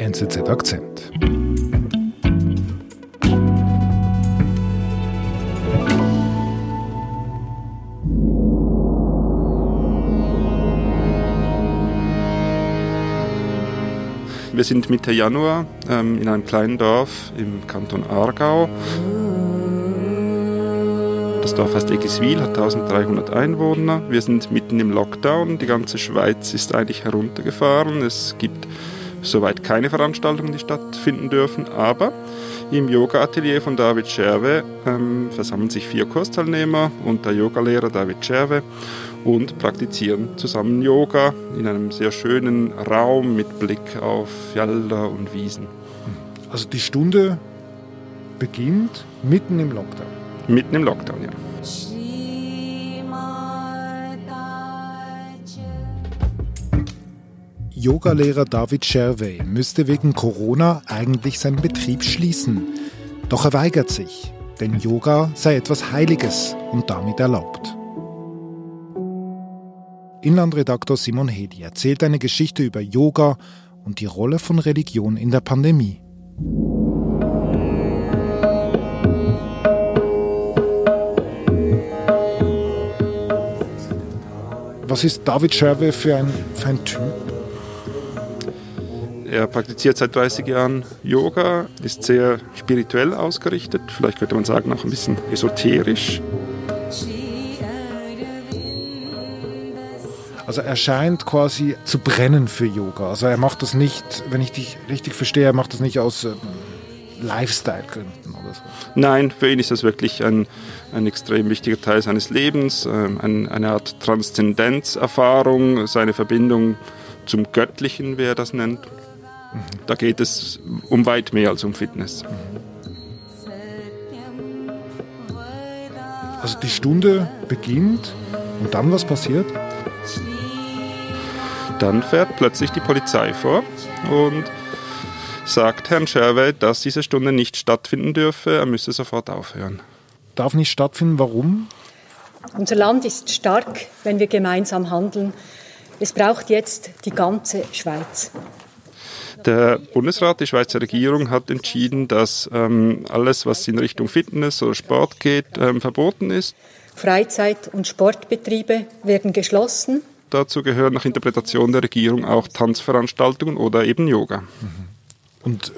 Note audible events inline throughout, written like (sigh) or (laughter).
NZZ Akzent. Wir sind Mitte Januar ähm, in einem kleinen Dorf im Kanton Aargau. Das Dorf heißt Egiswil, hat 1300 Einwohner. Wir sind mitten im Lockdown. Die ganze Schweiz ist eigentlich heruntergefahren. Es gibt soweit keine Veranstaltungen, die stattfinden dürfen. Aber im Yoga-Atelier von David Scherwe ähm, versammeln sich vier Kursteilnehmer und der Yogalehrer David Scherwe und praktizieren zusammen Yoga in einem sehr schönen Raum mit Blick auf Felder und Wiesen. Also die Stunde beginnt mitten im Lockdown. Mitten im Lockdown, ja. Yogalehrer David Scherwey müsste wegen Corona eigentlich seinen Betrieb schließen. Doch er weigert sich, denn Yoga sei etwas Heiliges und damit erlaubt. Inlandredaktor Simon Hedi erzählt eine Geschichte über Yoga und die Rolle von Religion in der Pandemie. Was ist David Scherwe für ein, für ein Typ? Er praktiziert seit 30 Jahren Yoga, ist sehr spirituell ausgerichtet, vielleicht könnte man sagen auch ein bisschen esoterisch. Also er scheint quasi zu brennen für Yoga. Also er macht das nicht, wenn ich dich richtig verstehe, er macht das nicht aus äh, Lifestyle-Gründen oder so. Nein, für ihn ist das wirklich ein, ein extrem wichtiger Teil seines Lebens, ähm, ein, eine Art Transzendenzerfahrung, seine Verbindung zum Göttlichen, wie er das nennt. Da geht es um weit mehr als um Fitness. Also die Stunde beginnt und dann was passiert? Dann fährt plötzlich die Polizei vor und sagt Herrn Scherwe, dass diese Stunde nicht stattfinden dürfe. Er müsse sofort aufhören. Darf nicht stattfinden. Warum? Unser Land ist stark, wenn wir gemeinsam handeln. Es braucht jetzt die ganze Schweiz. Der Bundesrat, die Schweizer Regierung hat entschieden, dass ähm, alles, was in Richtung Fitness oder Sport geht, ähm, verboten ist. Freizeit- und Sportbetriebe werden geschlossen. Dazu gehören nach Interpretation der Regierung auch Tanzveranstaltungen oder eben Yoga. Und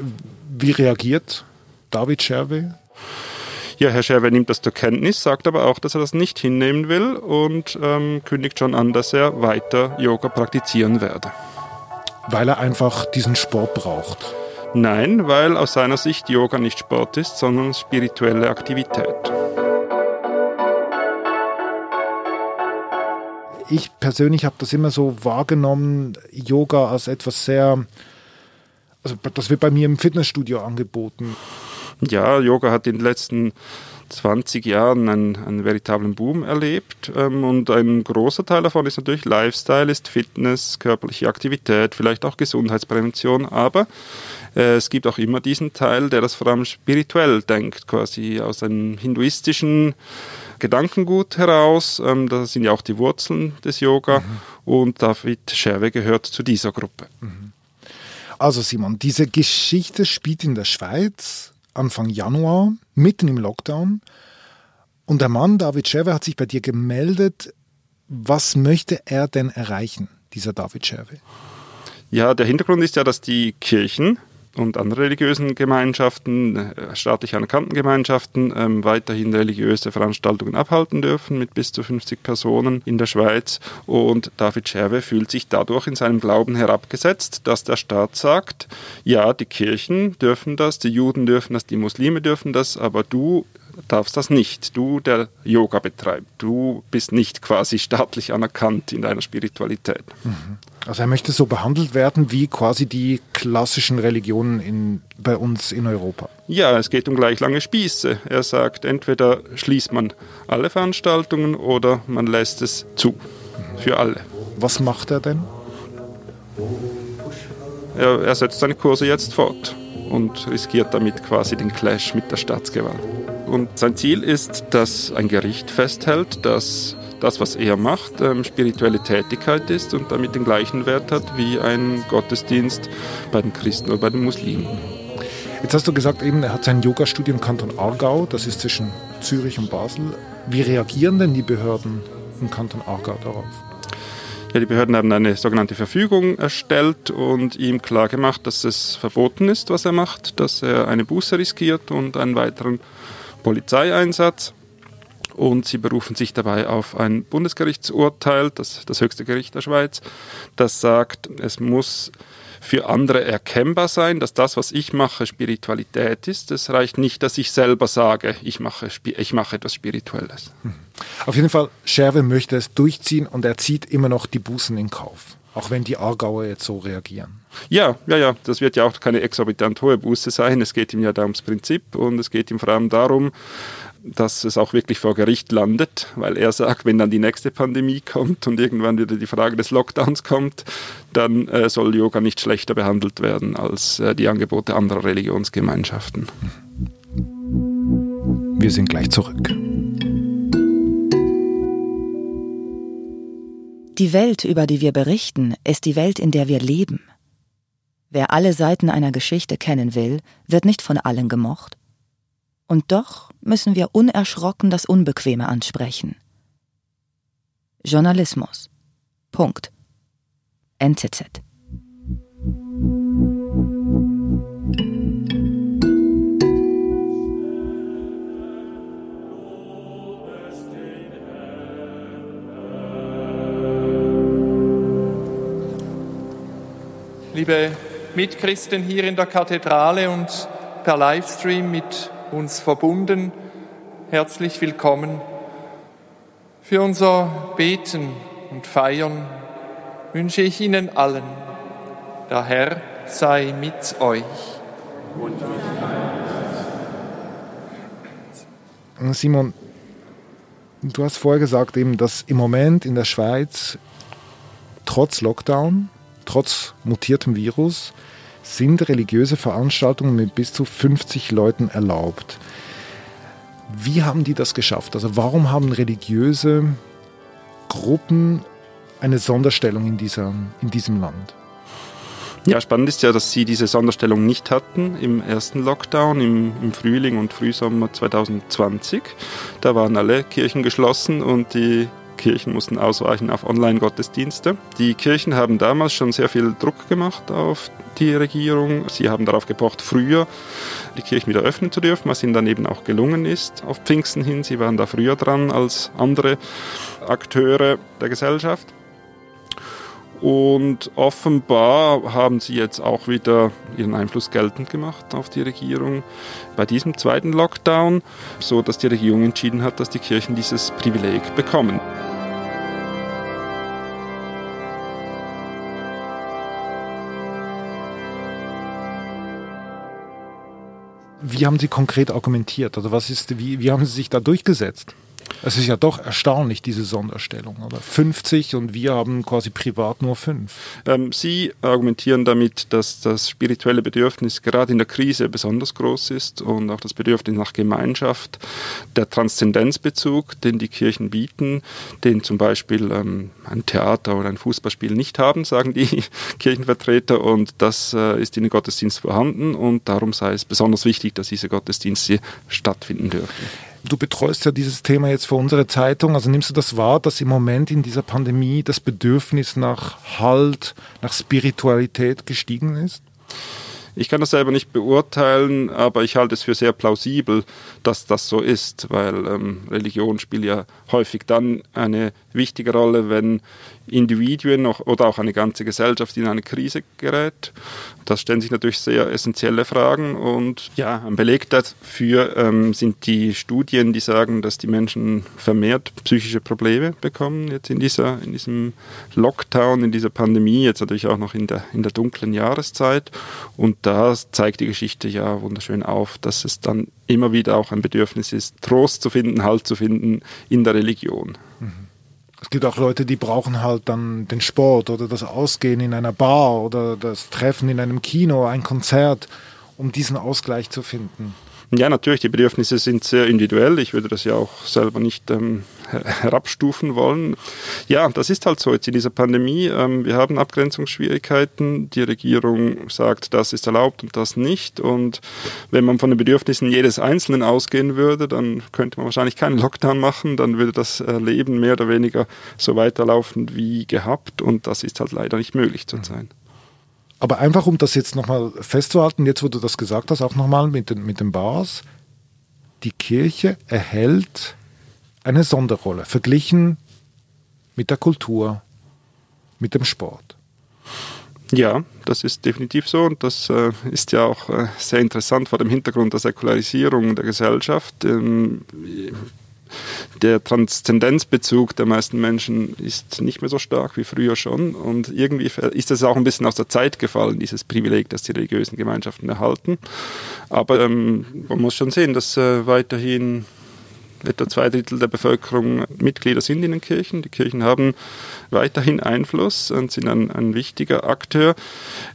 wie reagiert David Scherwe? Ja, Herr Scherwe nimmt das zur Kenntnis, sagt aber auch, dass er das nicht hinnehmen will und ähm, kündigt schon an, dass er weiter Yoga praktizieren werde. Weil er einfach diesen Sport braucht. Nein, weil aus seiner Sicht Yoga nicht Sport ist, sondern spirituelle Aktivität. ich persönlich habe das immer so wahrgenommen, Yoga als etwas sehr, also das wird bei mir im Fitnessstudio angeboten. Ja, Yoga hat in den letzten 20 Jahren einen, einen veritablen Boom erlebt ähm, und ein großer Teil davon ist natürlich Lifestyle, ist Fitness, körperliche Aktivität, vielleicht auch Gesundheitsprävention, aber äh, es gibt auch immer diesen Teil, der das vor allem spirituell denkt, quasi aus einem hinduistischen Gedankengut heraus. Ähm, das sind ja auch die Wurzeln des Yoga mhm. und David Scherwe gehört zu dieser Gruppe. Mhm. Also Simon, diese Geschichte spielt in der Schweiz Anfang Januar, mitten im Lockdown. Und der Mann, David Scherwe, hat sich bei dir gemeldet. Was möchte er denn erreichen, dieser David Scherwe? Ja, der Hintergrund ist ja, dass die Kirchen und andere religiösen Gemeinschaften, äh, staatlich anerkannten Gemeinschaften, ähm, weiterhin religiöse Veranstaltungen abhalten dürfen mit bis zu 50 Personen in der Schweiz. Und David Scherwe fühlt sich dadurch in seinem Glauben herabgesetzt, dass der Staat sagt, ja, die Kirchen dürfen das, die Juden dürfen das, die Muslime dürfen das, aber du darfst das nicht. Du, der Yoga betreibt, du bist nicht quasi staatlich anerkannt in deiner Spiritualität. Mhm. Also er möchte so behandelt werden wie quasi die klassischen Religionen in, bei uns in Europa. Ja, es geht um gleich lange Spieße. Er sagt, entweder schließt man alle Veranstaltungen oder man lässt es zu. Für alle. Was macht er denn? Er, er setzt seine Kurse jetzt fort und riskiert damit quasi den Clash mit der Staatsgewalt. Und sein Ziel ist, dass ein Gericht festhält, dass das, was er macht, ähm, spirituelle Tätigkeit ist und damit den gleichen Wert hat wie ein Gottesdienst bei den Christen oder bei den Muslimen. Jetzt hast du gesagt, eben, er hat sein Yoga-Studio im Kanton Aargau, das ist zwischen Zürich und Basel. Wie reagieren denn die Behörden im Kanton Aargau darauf? Ja, die Behörden haben eine sogenannte Verfügung erstellt und ihm klargemacht, dass es verboten ist, was er macht, dass er eine Buße riskiert und einen weiteren Polizeieinsatz. Und sie berufen sich dabei auf ein Bundesgerichtsurteil, das, das höchste Gericht der Schweiz, das sagt, es muss für andere erkennbar sein, dass das, was ich mache, Spiritualität ist. Es reicht nicht, dass ich selber sage, ich mache, ich mache etwas Spirituelles. Auf jeden Fall, Scherwe möchte es durchziehen und er zieht immer noch die Bußen in Kauf. Auch wenn die Aargauer jetzt so reagieren. Ja, ja, ja. Das wird ja auch keine exorbitant hohe Buße sein. Es geht ihm ja da ums Prinzip und es geht ihm vor allem darum, dass es auch wirklich vor Gericht landet, weil er sagt, wenn dann die nächste Pandemie kommt und irgendwann wieder die Frage des Lockdowns kommt, dann äh, soll Yoga nicht schlechter behandelt werden als äh, die Angebote anderer Religionsgemeinschaften. Wir sind gleich zurück. Die Welt, über die wir berichten, ist die Welt, in der wir leben. Wer alle Seiten einer Geschichte kennen will, wird nicht von allen gemocht. Und doch müssen wir unerschrocken das Unbequeme ansprechen. Journalismus. Punkt. NZZ. Liebe Mitchristen hier in der Kathedrale und per Livestream mit uns verbunden. Herzlich willkommen. Für unser Beten und Feiern wünsche ich Ihnen allen, der Herr sei mit euch. Simon, du hast vorher gesagt, eben, dass im Moment in der Schweiz trotz Lockdown, trotz mutiertem Virus, sind religiöse Veranstaltungen mit bis zu 50 Leuten erlaubt. Wie haben die das geschafft? Also warum haben religiöse Gruppen eine Sonderstellung in, dieser, in diesem Land? Ja, spannend ist ja, dass sie diese Sonderstellung nicht hatten im ersten Lockdown im, im, Frühling und Frühsommer 2020. Da waren alle Kirchen geschlossen und die Kirchen mussten ausweichen auf Online-Gottesdienste. Die Kirchen haben damals schon sehr viel Druck gemacht auf die Regierung. Sie haben darauf gepocht, früher die Kirchen wieder öffnen zu dürfen, was ihnen dann eben auch gelungen ist auf Pfingsten hin. Sie waren da früher dran als andere Akteure der Gesellschaft. Und offenbar haben sie jetzt auch wieder ihren Einfluss geltend gemacht auf die Regierung bei diesem zweiten Lockdown, so dass die Regierung entschieden hat, dass die Kirchen dieses Privileg bekommen. Wie haben Sie konkret argumentiert? Also was ist, wie, wie haben Sie sich da durchgesetzt? Es ist ja doch erstaunlich, diese Sonderstellung. Oder 50 und wir haben quasi privat nur fünf. Ähm, Sie argumentieren damit, dass das spirituelle Bedürfnis gerade in der Krise besonders groß ist und auch das Bedürfnis nach Gemeinschaft, der Transzendenzbezug, den die Kirchen bieten, den zum Beispiel ähm, ein Theater oder ein Fußballspiel nicht haben, sagen die (laughs) Kirchenvertreter. Und das äh, ist in den Gottesdienst vorhanden und darum sei es besonders wichtig, dass diese Gottesdienste stattfinden dürfen. Du betreust ja dieses Thema jetzt für unsere Zeitung. Also nimmst du das wahr, dass im Moment in dieser Pandemie das Bedürfnis nach Halt, nach Spiritualität gestiegen ist? Ich kann das selber nicht beurteilen, aber ich halte es für sehr plausibel, dass das so ist, weil ähm, Religion spielt ja häufig dann eine wichtige Rolle, wenn Individuen oder auch eine ganze Gesellschaft in eine Krise gerät. Das stellen sich natürlich sehr essentielle Fragen und ja, ein Beleg dafür ähm, sind die Studien, die sagen, dass die Menschen vermehrt psychische Probleme bekommen jetzt in dieser in diesem Lockdown, in dieser Pandemie, jetzt natürlich auch noch in der in der dunklen Jahreszeit und da zeigt die Geschichte ja wunderschön auf, dass es dann immer wieder auch ein Bedürfnis ist, Trost zu finden, Halt zu finden in der Religion. Mhm. Es gibt auch Leute, die brauchen halt dann den Sport oder das Ausgehen in einer Bar oder das Treffen in einem Kino, ein Konzert, um diesen Ausgleich zu finden. Ja, natürlich, die Bedürfnisse sind sehr individuell. Ich würde das ja auch selber nicht ähm, (laughs) herabstufen wollen. Ja, das ist halt so jetzt in dieser Pandemie. Ähm, wir haben Abgrenzungsschwierigkeiten. Die Regierung sagt, das ist erlaubt und das nicht. Und wenn man von den Bedürfnissen jedes Einzelnen ausgehen würde, dann könnte man wahrscheinlich keinen Lockdown machen. Dann würde das Leben mehr oder weniger so weiterlaufen wie gehabt. Und das ist halt leider nicht möglich zu sein. Aber einfach, um das jetzt nochmal festzuhalten, jetzt wo du das gesagt hast, auch nochmal mit den, mit den Bars, die Kirche erhält eine Sonderrolle, verglichen mit der Kultur, mit dem Sport. Ja, das ist definitiv so und das äh, ist ja auch äh, sehr interessant vor dem Hintergrund der Säkularisierung der Gesellschaft. Ähm, der Transzendenzbezug der meisten Menschen ist nicht mehr so stark wie früher schon. Und irgendwie ist das auch ein bisschen aus der Zeit gefallen, dieses Privileg, das die religiösen Gemeinschaften erhalten. Aber ähm, man muss schon sehen, dass äh, weiterhin etwa zwei Drittel der Bevölkerung Mitglieder sind in den Kirchen. Die Kirchen haben weiterhin Einfluss und sind ein, ein, wichtiger Akteur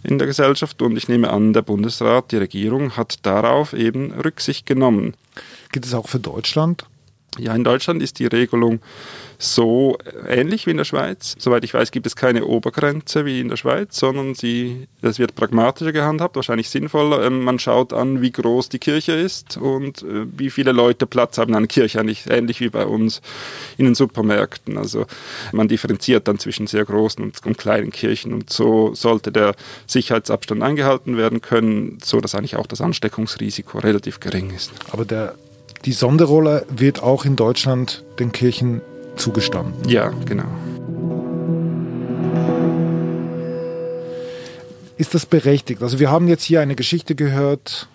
in der Gesellschaft. Und ich nehme an, der Bundesrat, die Regierung hat darauf eben Rücksicht genommen. Geht es auch für Deutschland? Ja, in Deutschland ist die Regelung so ähnlich wie in der Schweiz. Soweit ich weiß, gibt es keine Obergrenze wie in der Schweiz, sondern sie, das wird pragmatischer gehandhabt, wahrscheinlich sinnvoller. Ähm, man schaut an, wie groß die Kirche ist und äh, wie viele Leute Platz haben einer Kirche, ähnlich wie bei uns in den Supermärkten. Also man differenziert dann zwischen sehr großen und kleinen Kirchen und so sollte der Sicherheitsabstand eingehalten werden können, so dass eigentlich auch das Ansteckungsrisiko relativ gering ist. Aber der die Sonderrolle wird auch in Deutschland den Kirchen zugestanden. Ja, genau. Ist das berechtigt? Also wir haben jetzt hier eine Geschichte gehört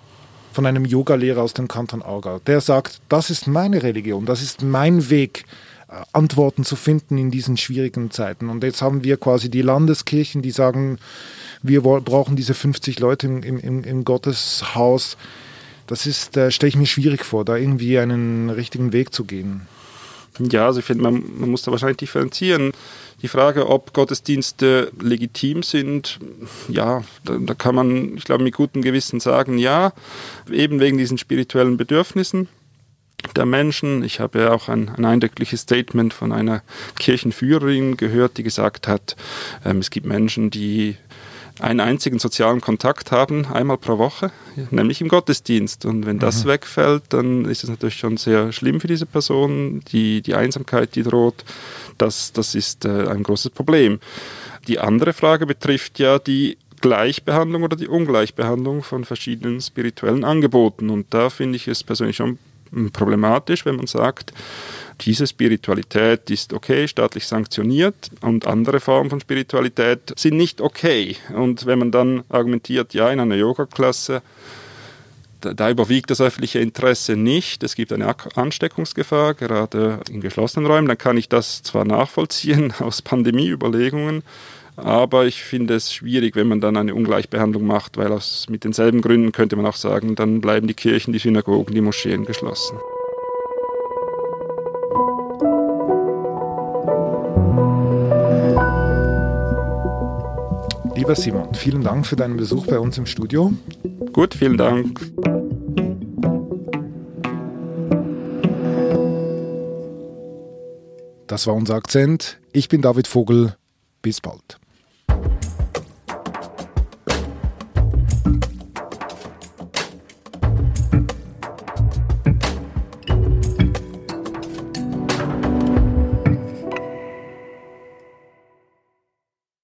von einem Yogalehrer aus dem Kanton Aargau, der sagt, das ist meine Religion, das ist mein Weg, äh, Antworten zu finden in diesen schwierigen Zeiten. Und jetzt haben wir quasi die Landeskirchen, die sagen, wir brauchen diese 50 Leute im, im, im Gotteshaus das ist, da stelle ich mir schwierig vor, da irgendwie einen richtigen Weg zu gehen. Ja, also ich finde, man, man muss da wahrscheinlich differenzieren. Die Frage, ob Gottesdienste legitim sind, ja, da, da kann man, ich glaube, mit gutem Gewissen sagen, ja, eben wegen diesen spirituellen Bedürfnissen der Menschen. Ich habe ja auch ein, ein eindrückliches Statement von einer Kirchenführerin gehört, die gesagt hat, ähm, es gibt Menschen, die einen einzigen sozialen Kontakt haben, einmal pro Woche, nämlich im Gottesdienst. Und wenn das mhm. wegfällt, dann ist es natürlich schon sehr schlimm für diese Person. Die, die Einsamkeit, die droht, das, das ist äh, ein großes Problem. Die andere Frage betrifft ja die Gleichbehandlung oder die Ungleichbehandlung von verschiedenen spirituellen Angeboten. Und da finde ich es persönlich schon problematisch, wenn man sagt, diese Spiritualität ist okay, staatlich sanktioniert und andere Formen von Spiritualität sind nicht okay. Und wenn man dann argumentiert, ja, in einer Yoga-Klasse, da, da, überwiegt das öffentliche Interesse nicht. Es gibt eine Ansteckungsgefahr, gerade in geschlossenen Räumen. Dann kann ich das zwar nachvollziehen (laughs) aus Pandemieüberlegungen, aber ich finde es schwierig, wenn man dann eine Ungleichbehandlung macht, weil aus, mit denselben Gründen könnte man auch sagen, dann bleiben die Kirchen, die Synagogen, die Moscheen geschlossen. Lieber Simon, vielen Dank für deinen Besuch bei uns im Studio. Gut, vielen Dank. Das war unser Akzent. Ich bin David Vogel. Bis bald.